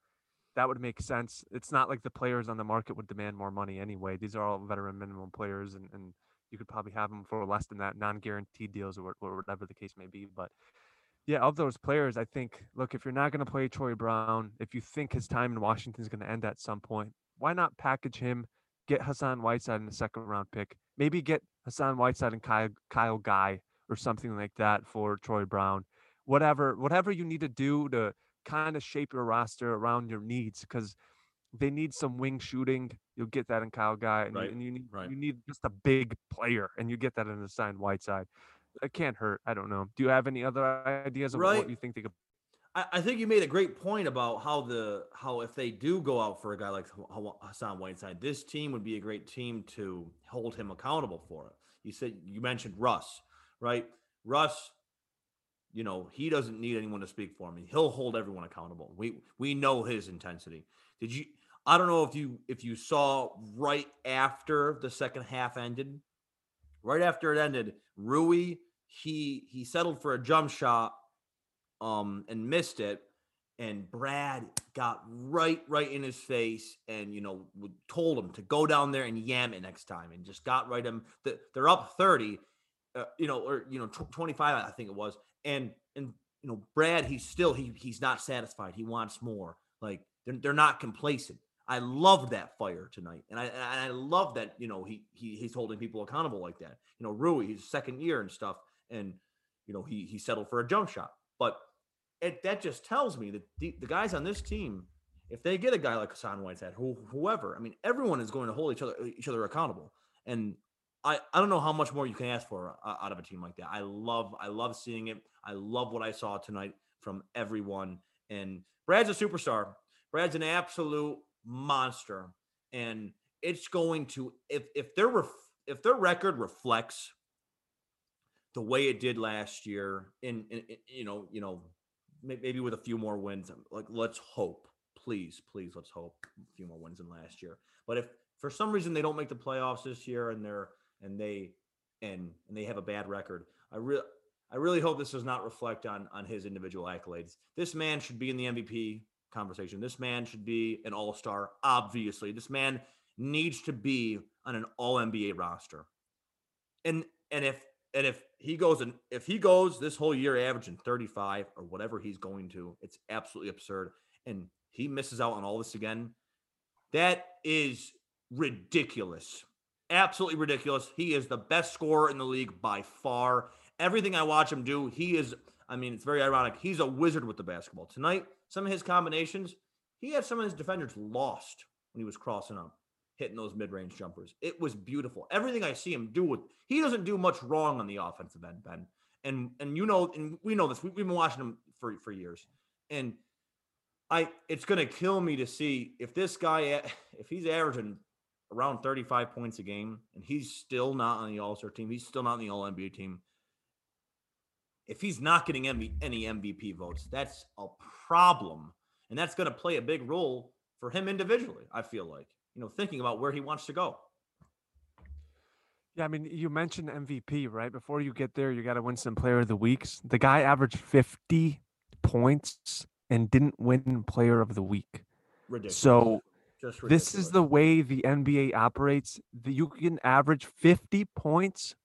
that would make sense. It's not like the players on the market would demand more money anyway. These are all veteran minimum players, and, and you could probably have them for less than that, non-guaranteed deals or, or whatever the case may be. But yeah, of those players, I think, look, if you're not going to play Troy Brown, if you think his time in Washington is going to end at some point, why not package him, get Hassan Whiteside in the second round pick, maybe get Hassan Whiteside and Kyle, Kyle Guy or something like that for Troy Brown, whatever, whatever you need to do to kind of shape your roster around your needs because they need some wing shooting. You'll get that in Kyle Guy, and, you- and you need right. you need just a big player, and you get that in the signed Whiteside. It can't hurt. I don't know. Do you have any other ideas of Right. what you think they could? I, think you made a great point about how the how if they do go out for a guy like Ha- Ha- Hassan Whiteside, this team would be a great team to hold him accountable for it. You said you mentioned Russ, right? Russ, you know, he doesn't need anyone to speak for him. He'll hold everyone accountable. We we know his intensity. Did you? I don't know if you if you saw right after the second half ended, right after it ended, Rui he he settled for a jump shot um and missed it and Brad got right right in his face and you know told him to go down there and yam it next time and just got right him they're up 30 uh, you know or you know tw- 25 I think it was and and you know Brad he's still he he's not satisfied. He wants more. Like they're, they're not complacent. I love that fire tonight, and I and I love that you know he he he's holding people accountable like that. You know, Rui, his second year and stuff, and you know he he settled for a jump shot, but it that just tells me that the, the guys on this team, if they get a guy like Hassan Whiteside, who whoever, I mean, everyone is going to hold each other each other accountable, and I I don't know how much more you can ask for uh, out of a team like that. I love I love seeing it. I love what I saw tonight from everyone, and Brad's a superstar. Brad's an absolute monster, and it's going to if if their ref, if their record reflects the way it did last year, in, in you know you know maybe with a few more wins, um, like let's hope, please, please, let's hope a few more wins than last year. But if for some reason they don't make the playoffs this year and they're and they and and they have a bad record, I really I really hope this does not reflect on on his individual accolades. This man should be in the MVP conversation. This man should be an all-star, obviously. This man needs to be on an all NBA roster. And and if and if he goes and if he goes this whole year averaging 35 or whatever he's going to, it's absolutely absurd. And he misses out on all this again. That is ridiculous. Absolutely ridiculous. He is the best scorer in the league by far. Everything I watch him do, he is. I mean, it's very ironic. He's a wizard with the basketball. Tonight, some of his combinations, he had some of his defenders lost when he was crossing up, hitting those mid-range jumpers. It was beautiful. Everything I see him do with he doesn't do much wrong on the offensive end, Ben. And and you know, and we know this. We, we've been watching him for for years. And I it's gonna kill me to see if this guy if he's averaging around 35 points a game and he's still not on the All-Star team, he's still not on the All NBA team. If he's not getting any MVP votes, that's a problem. And that's going to play a big role for him individually, I feel like. You know, thinking about where he wants to go. Yeah, I mean, you mentioned MVP, right? Before you get there, you got to win some Player of the Weeks. The guy averaged 50 points and didn't win Player of the Week. Ridiculous. So Just this is the way the NBA operates. You can average 50 points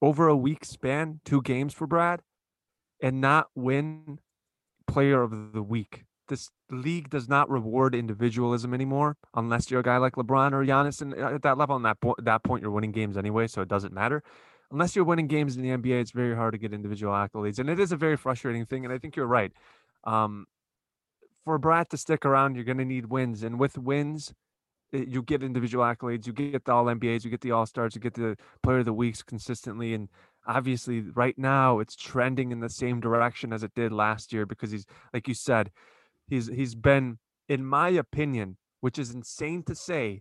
over a week span, two games for Brad, and not win player of the week. This league does not reward individualism anymore unless you're a guy like LeBron or Giannis. And uh, at that level, on that, po- that point, you're winning games anyway, so it doesn't matter. Unless you're winning games in the NBA, it's very hard to get individual accolades. And it is a very frustrating thing. And I think you're right. Um, for Brad to stick around, you're going to need wins. And with wins, you get individual accolades, you get the All NBAs, you get the All Stars, you get the Player of the Weeks consistently. And obviously, right now, it's trending in the same direction as it did last year because he's, like you said, he's he's been, in my opinion, which is insane to say,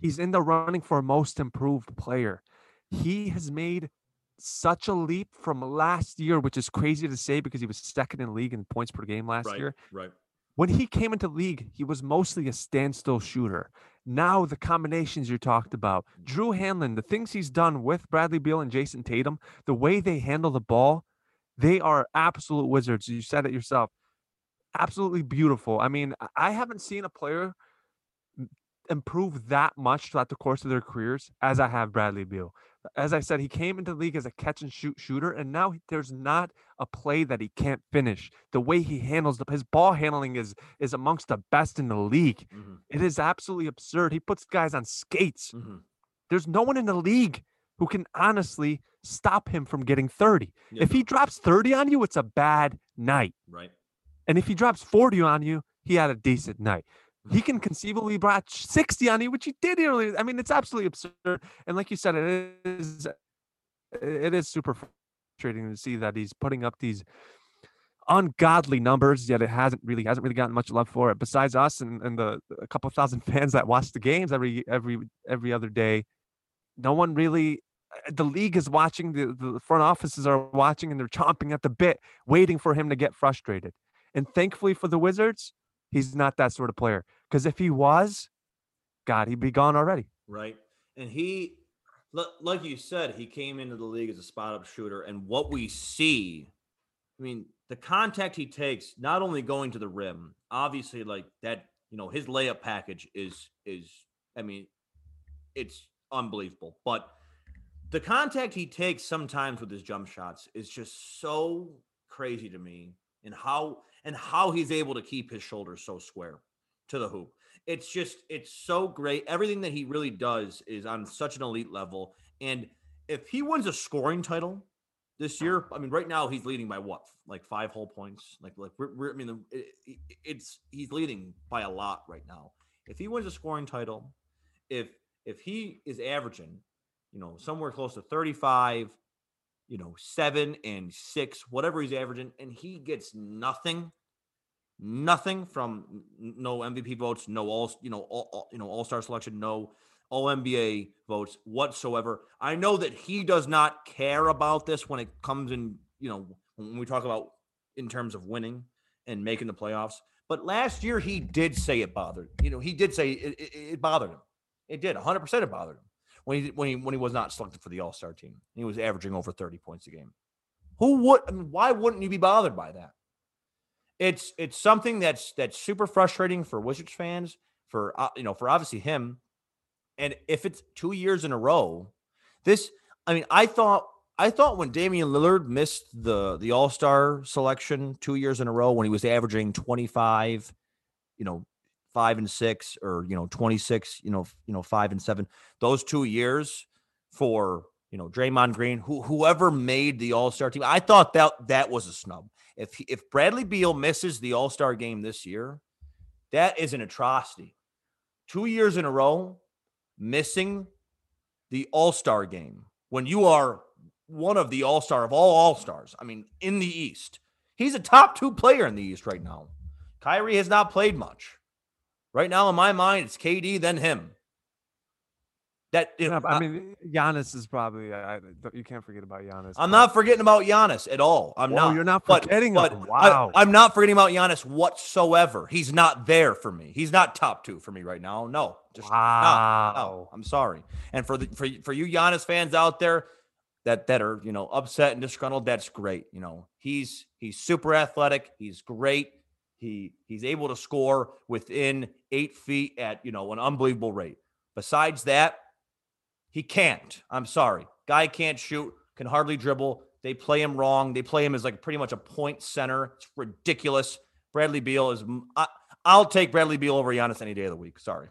He's in the running for most improved player. He has made such a leap from last year, which is crazy to say because he was second in league in points per game last year. Right. When he came into league, he was mostly a standstill shooter. Now the combinations you talked about, Drew Hanlen, the things he's done with Bradley Beal and Jayson Tatum, the way they handle the ball, they are absolute wizards. You said it yourself. Absolutely beautiful. I mean, I- haven't seen a player improve that much throughout the course of their careers as I have Bradley Beal. As I said, he came into the league as a catch and shoot shooter, and now there's not a play that he can't finish. The way he handles the his ball handling is is amongst the best in the league. Mhm. It is absolutely absurd. He puts guys on skates. Mhm. There's no one in the league who can honestly stop him from getting 30. Yeah. If he drops 30 on you, it's a bad night. Right. And if he drops 40 on you, he had a decent night. He can conceivably drop 60 on you, which he did earlier. I mean, it's absolutely absurd. And like you said, it is it is super frustrating to see that he's putting up these ungodly numbers, yet it hasn't really hasn't really gotten much love for it. Besides us and, and the a couple thousand fans that watch the games every every every other day, no one really uh, the league is watching, the, the front offices are watching, and they're chomping at the bit, waiting for him to get frustrated. And thankfully for the Wizards, he's not that sort of player. Because if he was, God, he'd be gone already. Right. And he, like you said, he came into the league as a spot up shooter. And what we see, I mean, the contact he takes, not only going to the rim, obviously, like that, you know, his layup package is, is, I mean, it's unbelievable. But the contact he takes sometimes with his jump shots is just so crazy to me and how and how he's able to keep his shoulders so square to the hoop. It's just it's so great. Everything that he really does is on such an elite level. And if he wins a scoring title this year, I mean, right now he's leading by what, like five whole points. Like, like we're, we're- I mean, it, it- it's he's leading by a lot right now. If he wins a scoring title, if if he is averaging, you know, somewhere close to thirty five, you know, seven and six, whatever he's averaging, and he gets nothing, nothing from no MVP votes, no all, you know, all, all- you know, All Star selection, no All NBA votes whatsoever. I know that he does not care about this when it comes in, you know, when we talk about in terms of winning and making the playoffs. But last year he did say it bothered. You know, he did say it, it, it bothered him. It did. 100% it bothered him when he when he when he was not selected for the All Star team. He was averaging over 30 points a game. Who would? I mean, why wouldn't you be bothered by that? It's it's something that's that's super frustrating for Wizards fans. For uh, you know, for obviously him, and if it's two years in a row, this. I mean, I thought I thought when Damian Lillard missed the the All Star selection two years in a row when he was averaging 25, you know, five and six or you know 26 you know you know five and seven those two years for you know Draymond Green who whoever made the All-Star team I thought that that was a snub. If he, if Bradley Beal misses the All-Star game this year that is an atrocity. Two years in a row missing the All-Star game when you are one of the All-Star of all All-Stars I mean in the East. He's a top 2 player in the East right now. Kyrie has not played much Right now, in my mind, it's KD, then him. That if- but I mean, Giannis is probably. I, I- you can't forget about Giannis. I'm but- not forgetting about Giannis at all. I'm Oh, not. you're not forgetting but. I- Wow. I'm not forgetting about Giannis whatsoever. He's not there for me. He's not top two for me right now. No, just no, no. I'm sorry. And for the for for you Giannis fans out there that that are you know upset and disgruntled, that's great. You know he's he's super athletic. He's great. He he's able to score within eight feet at you know an unbelievable rate. Besides that, he can't. I'm sorry. Guy can't shoot, can hardly dribble. They play him wrong. They play him as like pretty much a point center. It's ridiculous. Bradley Beal is. I'll take Bradley Beal over Giannis any day of the week. Sorry.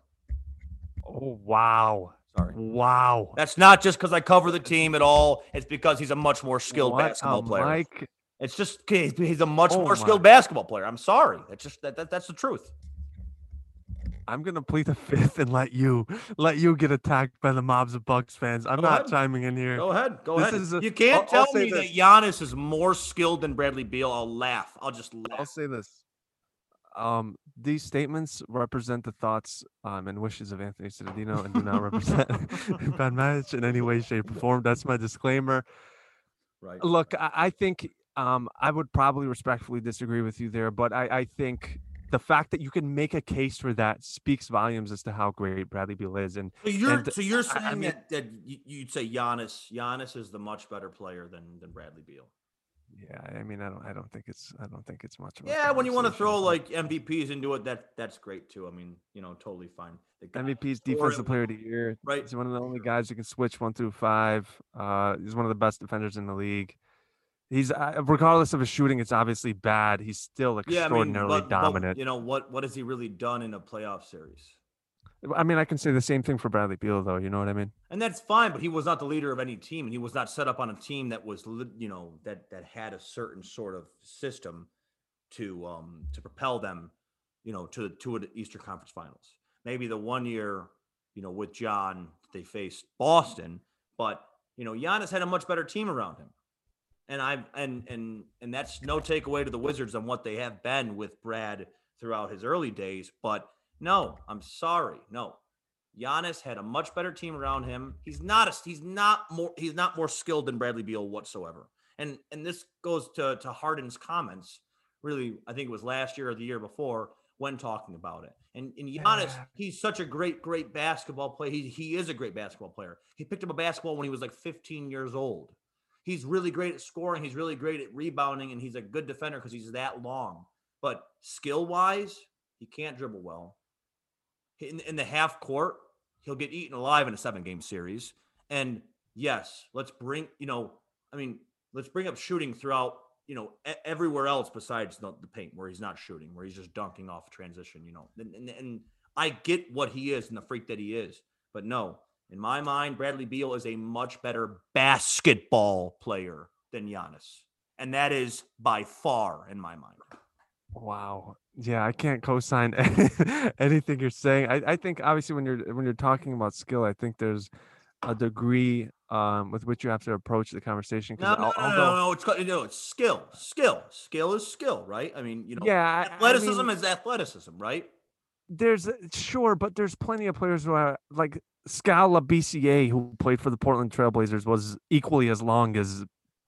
Oh wow. Sorry. Wow. That's not just because I cover the team at all. It's because he's a much more skilled What basketball player. mic. It's just he's a much Oh more my. skilled basketball player. I'm sorry. That's just that, that that's the truth. I'm gonna plead the fifth and let you let you get attacked by the mobs of Bucks fans. I'm Go not ahead. chiming in here. Go ahead. Go This ahead. a- you can't I'll- I'll tell me this. that Giannis is more skilled than Bradley Beal. I'll laugh. I'll just I'll say this. Um, these statements represent the thoughts um, and wishes of Anthony Cittadino and do not represent Ben Mehic in any way, shape, or form. That's my disclaimer. Right. Look, I, I think um, I would probably respectfully disagree with you there, but I, I think the fact that you can make a case for that speaks volumes as to how great Bradley Beal is. And So you're and so you're I- I saying mean- that, that you'd say Giannis Giannis is the much better player than than Bradley Beal. yeah, I mean, I don't, I don't think it's, I don't think it's much. Of Yeah, when you want to throw like MVPs into it, that that's great too. I mean, you know, totally fine. The guy- MVP's defensive player of the year. Right. He's one of the only guys who can switch one through five. Uh, he's one of the best defenders in the league. He's uh, regardless of his shooting, it's obviously bad. He's still Yeah, I mean, extraordinarily but- but, dominant. you know what? What has he really done in a playoff series? I mean, I can say the same thing for Bradley Beal, though. You know what I mean? And that's fine, but he was not the leader of any team, and he was not set up on a team that was, you know, that that had a certain sort of system to um to propel them, you know, to the to an Eastern Conference Finals. Maybe the one year, you know, with John they faced Boston, but you know, Giannis had a much better team around him, and I and and and that's no takeaway to the Wizards on what they have been with Brad throughout his early days, but no, I'm sorry, no. Giannis had a much better team around him. He's not a, he's not more he's not more skilled than Bradley Beal whatsoever. And and this goes to to Harden's comments. Really, I think it was last year or the year before when talking about it. And and Giannis, Yeah. he's such a great great basketball player. He he is a great basketball player. He picked up a basketball when he was like 15 years old. He's really great at scoring. He's really great at rebounding, and he's a good defender because he's that long. But skill wise, he can't dribble well in, in the half court, he'll get eaten alive in a seven game series. And yes, let's bring, you know, I mean, let's bring up shooting throughout, you know, everywhere else besides the, the paint where he's not shooting, where he's just dunking off transition, you know. And, and, and I get what he is and the freak that he is. But no, in my mind, Bradley Beal is a much better basketball player than Giannis. And that is by far in my mind. Wow. Yeah, I can't co-sign anything you're saying. I, I think obviously when you're when you're talking about skill, I think there's a degree um, with which you have to approach the conversation. No, no, I'll- no, no, no, It's no, it's skill, skill, skill is skill, right? I mean, you know, Yeah, I- I athleticism mean- is athleticism, right? there's sure, but there's plenty of players who are like Skal Labissière who played for the Portland Trailblazers was equally as long as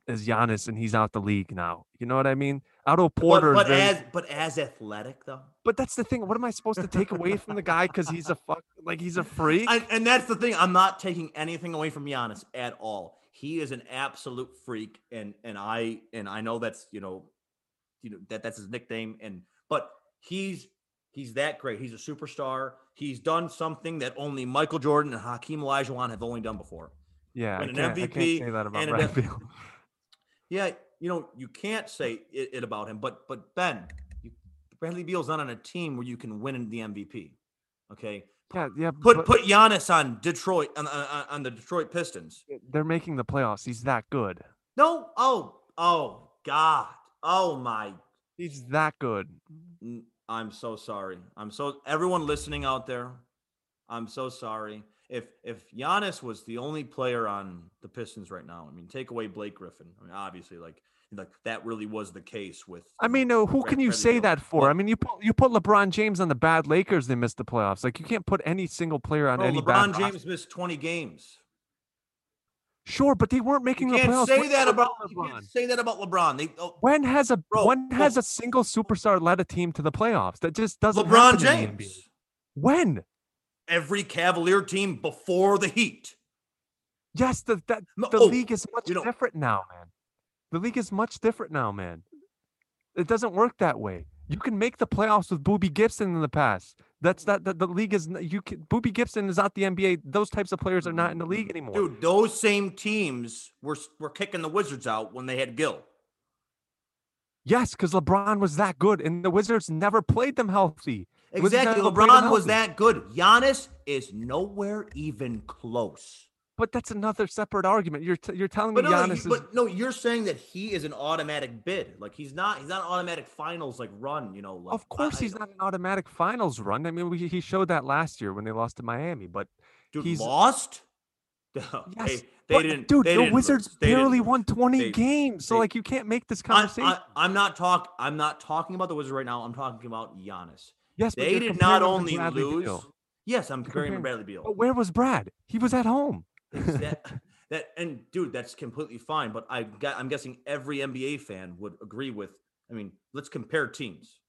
as Giannis, and he's out the league now. You know what I mean? Otto Porter, but, but very- as but as athletic though, but that's the thing. What am I supposed to take away from the guy because he's a fuck like he's a freak? I, and that's the thing. I'm not taking anything away from Giannis at all. He is an absolute freak, and and I and I know that's you know, you know that that's his nickname, and but he's he's that great. He's a superstar. He's done something that only Michael Jordan and Hakeem Olajuwon have only done before. yeah, I an can't, I can't MVP say that about and an- Beal. Yeah, you know, you can't say it, it about him, but but Ben, you, Bradley Beal's not on a team where you can win the MVP. Okay, Yeah, yeah. put but put Giannis on Detroit on, on, on the Detroit Pistons. they're making the playoffs. He's that good. No, oh, oh God, oh my, He's that good. N- I'm so sorry. I'm so everyone listening out there. I'm so sorry. If if Giannis was the only player on the Pistons right now, I mean, take away Blake Griffin. I mean, obviously, like like that really was the case with. I mean, uh, who can you say that for? I mean, you put you put LeBron James on the bad Lakers, they missed the playoffs. Like you can't put any single player on Bro, any LeBron roster. James missed 20 games. Sure, but they weren't making You the can't playoffs. say that about LeBron? say that about LeBron. They, oh, When has a Bro, when bro. has a single superstar led a team to the playoffs? That just doesn't LeBron happen in the NBA. James. When? Every Cavalier team before the Heat. Yes, the that No, the oh, league is much you know- different now, man. The league is much different now, man. It doesn't work that way. You can make the playoffs with Boobie Gibson in the past. That's not that the, league is you can Boobie Gibson is not the NBA. Those types of players are not in the league anymore. Dude, those same teams were were kicking the Wizards out when they had Gil. Yes, because LeBron was that good, and the Wizards never played them healthy. Exactly. never played them LeBron was that good. Giannis is nowhere even close. But that's another separate argument. You're t- you're telling But me no, Giannis you, is but no, you're saying that he is an automatic bid. Like he's not. He's not an automatic finals like run. You know. Like, Of course, I- he's not an automatic finals run. I mean, we, he showed that last year when they lost to Miami. But Dude, he's- lost. Yes. They, They But, didn't, dude. they the didn't Wizards lose. They didn't barely won 20 They- games, so like you can't make this conversation. I, am not talk. I'm not talking about the Wizards right now. I'm talking about Giannis. yes, They did not only lose. Beal. Yes, I'm comparing to comparing- Bradley Beal. But where was Brad? He was at home. That, that and dude, that's completely fine. But I got, I'm guessing every NBA fan would agree with. I mean, let's compare teams.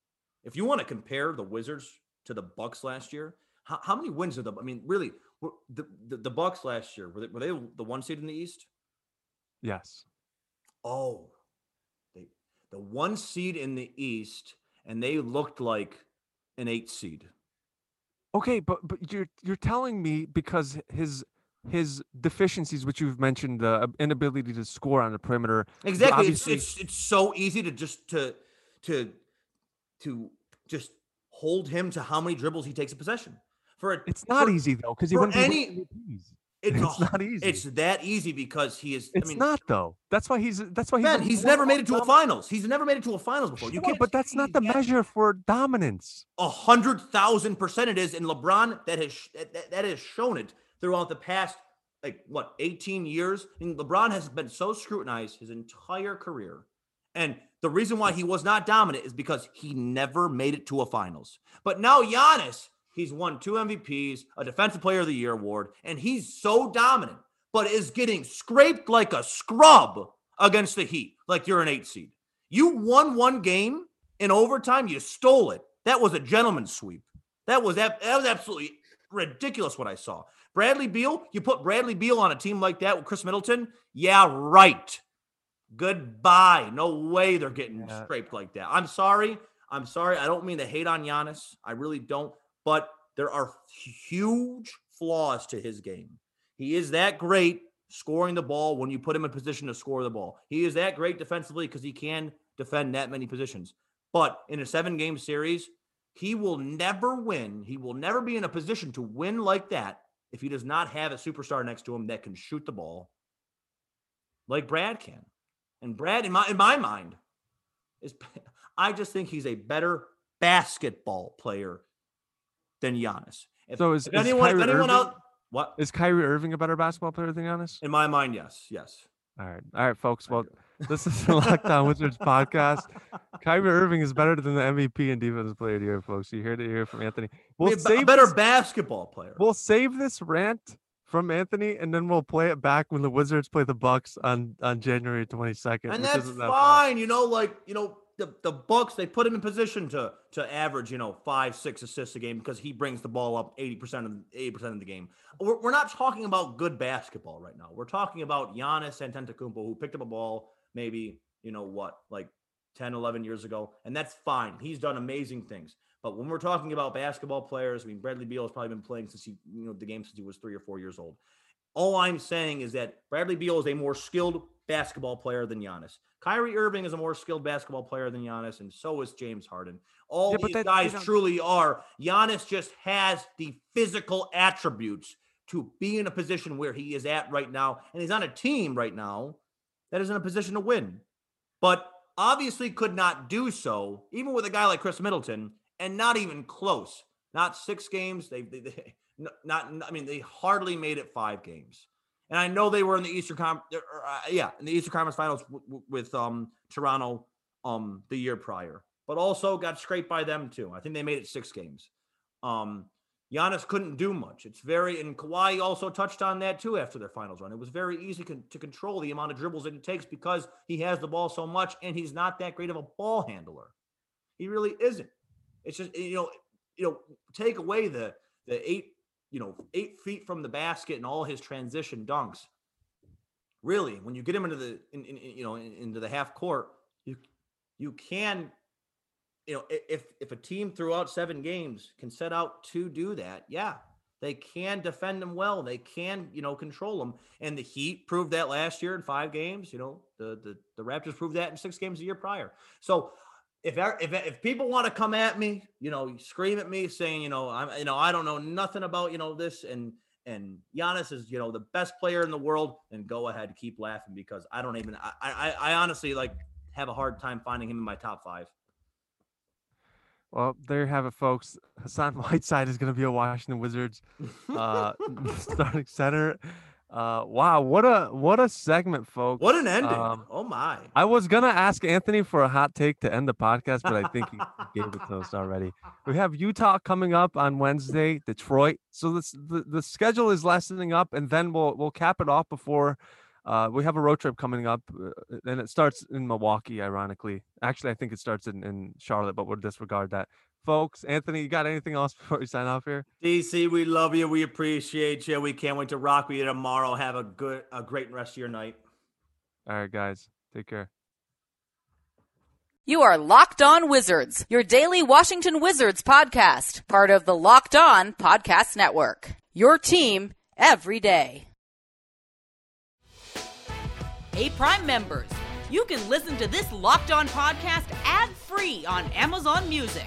If you want to compare the Wizards to the Bucks last year, how, how many wins are the? I mean, really, the, the the Bucks last year were they, were they the one seed in the East? Yes. Oh, they the one seed in the East, and they looked like an eight seed. Okay, but but you're you're telling me because his his deficiencies, which you've mentioned, the inability to score on the perimeter. Exactly. It's, obviously- it's it's so easy to just to to to just hold him to how many dribbles he takes a possession. For a, It's not for- easy though, because he wouldn't be any- MVPs. It's, It's a- not easy. It's that easy because he is. It's I mean, not though. That's why he's. That's why he's. Ben, he's never made it to a finals. He's never made it to a finals before. You can't. but that's not the measure for dominance. A hundred thousand percent it is, and LeBron that has that, that has shown it throughout the past like what eighteen years. And LeBron has been so scrutinized his entire career, and the reason why he was not dominant is because he never made it to a finals. But now Giannis, he's won two MVPs, a Defensive Player of the Year award, and he's so dominant, but is getting scraped like a scrub against the Heat, like you're an eight seed. You won one game in overtime, you stole it. That was a gentleman's sweep. That was that, that was absolutely ridiculous what I saw. Bradley Beal, you put Bradley Beal on a team like that with Khris Middleton? Yeah, right. Goodbye. No way they're getting Yeah. scraped like that. I'm sorry. I'm sorry. I don't mean to hate on Giannis. I really don't. But there are huge flaws to his game. He is that great scoring the ball when you put him in position to score the ball. He is that great defensively because he can defend that many positions. But in a seven game series, he will never win. He will never be in a position to win like that if he does not have a superstar next to him that can shoot the ball like Brad can. And Brad, in my in my mind, is I just think he's a better basketball player than Giannis. If, So is- if is anyone, if anyone Irving- out, what Is Kyrie Irving a better basketball player than Giannis? in my mind, yes, yes. All right, all right, folks. Well, this is the Locked On Wizards podcast. Kyrie Irving is better than the MVP and Defensive Player of the Year, folks. You heard it here from Anthony. We'll mean, save better this- basketball player. We'll save this rant from Anthony, and then we'll play it back when the Wizards play the Bucks on on January twenty second. and that's fine. You know, like you know, the the Bucks they put him in position to to average you know five six assists a game because he brings the ball up eighty percent of eighty percent of the game. We're, we're not talking about good basketball right now. We're talking about Giannis Antetokounmpo who picked up a ball maybe you know what like 10 11 years ago and that's fine he's done amazing things but when we're talking about basketball players i mean bradley beal has probably been playing since he you know the game since he was three or four years old all i'm saying is that bradley beal is a more skilled basketball player than Giannis. Kyrie Irving is a more skilled basketball player than Giannis, and so is James Harden. All Yeah, these that- guys truly are. Giannis just has the physical attributes to be in a position where he is at right now, and he's on a team right now that is in a position to win. But obviously could not do so, even with a guy like Khris Middleton, and not even close. Not six games. They, they, they not. I mean, they hardly made it five games. And I know they were in the Eastern Com, uh, yeah, in the Eastern Conference Finals w- w- with um Toronto um the year prior, but also got scraped by them too. I think they made it six games. Um, Giannis couldn't do much. It's very, and Kawhi also touched on that too after their finals run. It was very easy con- to control the amount of dribbles that it takes because he has the ball so much and he's not that great of a ball handler. He really isn't. It's just you know, you know, take away the the eight, you know, eight feet from the basket and all his transition dunks. Really, when you get him into the, in, in, you know, in- into the half court, you you can you know, if if a team throughout seven games can set out to do that, yeah, they can defend them well. They can, you know, control them. And the Heat proved that last year in five games. You know, the the, the Raptors proved that in six games a year prior. So if if if people want to come at me, you know, scream at me saying, you know, I'm, you know, I don't know nothing about, you know, this and and Giannis is, you know, the best player in the world, and go ahead, and keep laughing because I don't even, I I, I honestly like have a hard time finding him in my top five. Well, there you have it, folks. Hassan Whiteside is going to be a Washington Wizards uh, starting center. Uh, wow, what a what a segment, folks. What an ending. Um, oh my. I was gonna ask Anthony for a hot take to end the podcast, but I think he gave it to us already. We have Utah coming up on Wednesday, Detroit. So this, the the schedule is lessening up, and then we'll we'll cap it off before uh, we have a road trip coming up, uh, and it starts in Milwaukee. Ironically, actually, I think it starts in, in Charlotte, but we'll disregard that. Folks, Anthony, you got anything else before we sign off here? DC, we love you. We appreciate you. We can't wait to rock with you tomorrow. Have a good, a great rest of your night. All right, guys, take care. You are Locked On Wizards, your daily Washington Wizards podcast, part of the Locked On Podcast Network. Your team every day. Hey, Prime members, you can listen to this Locked On podcast ad free on Amazon Music.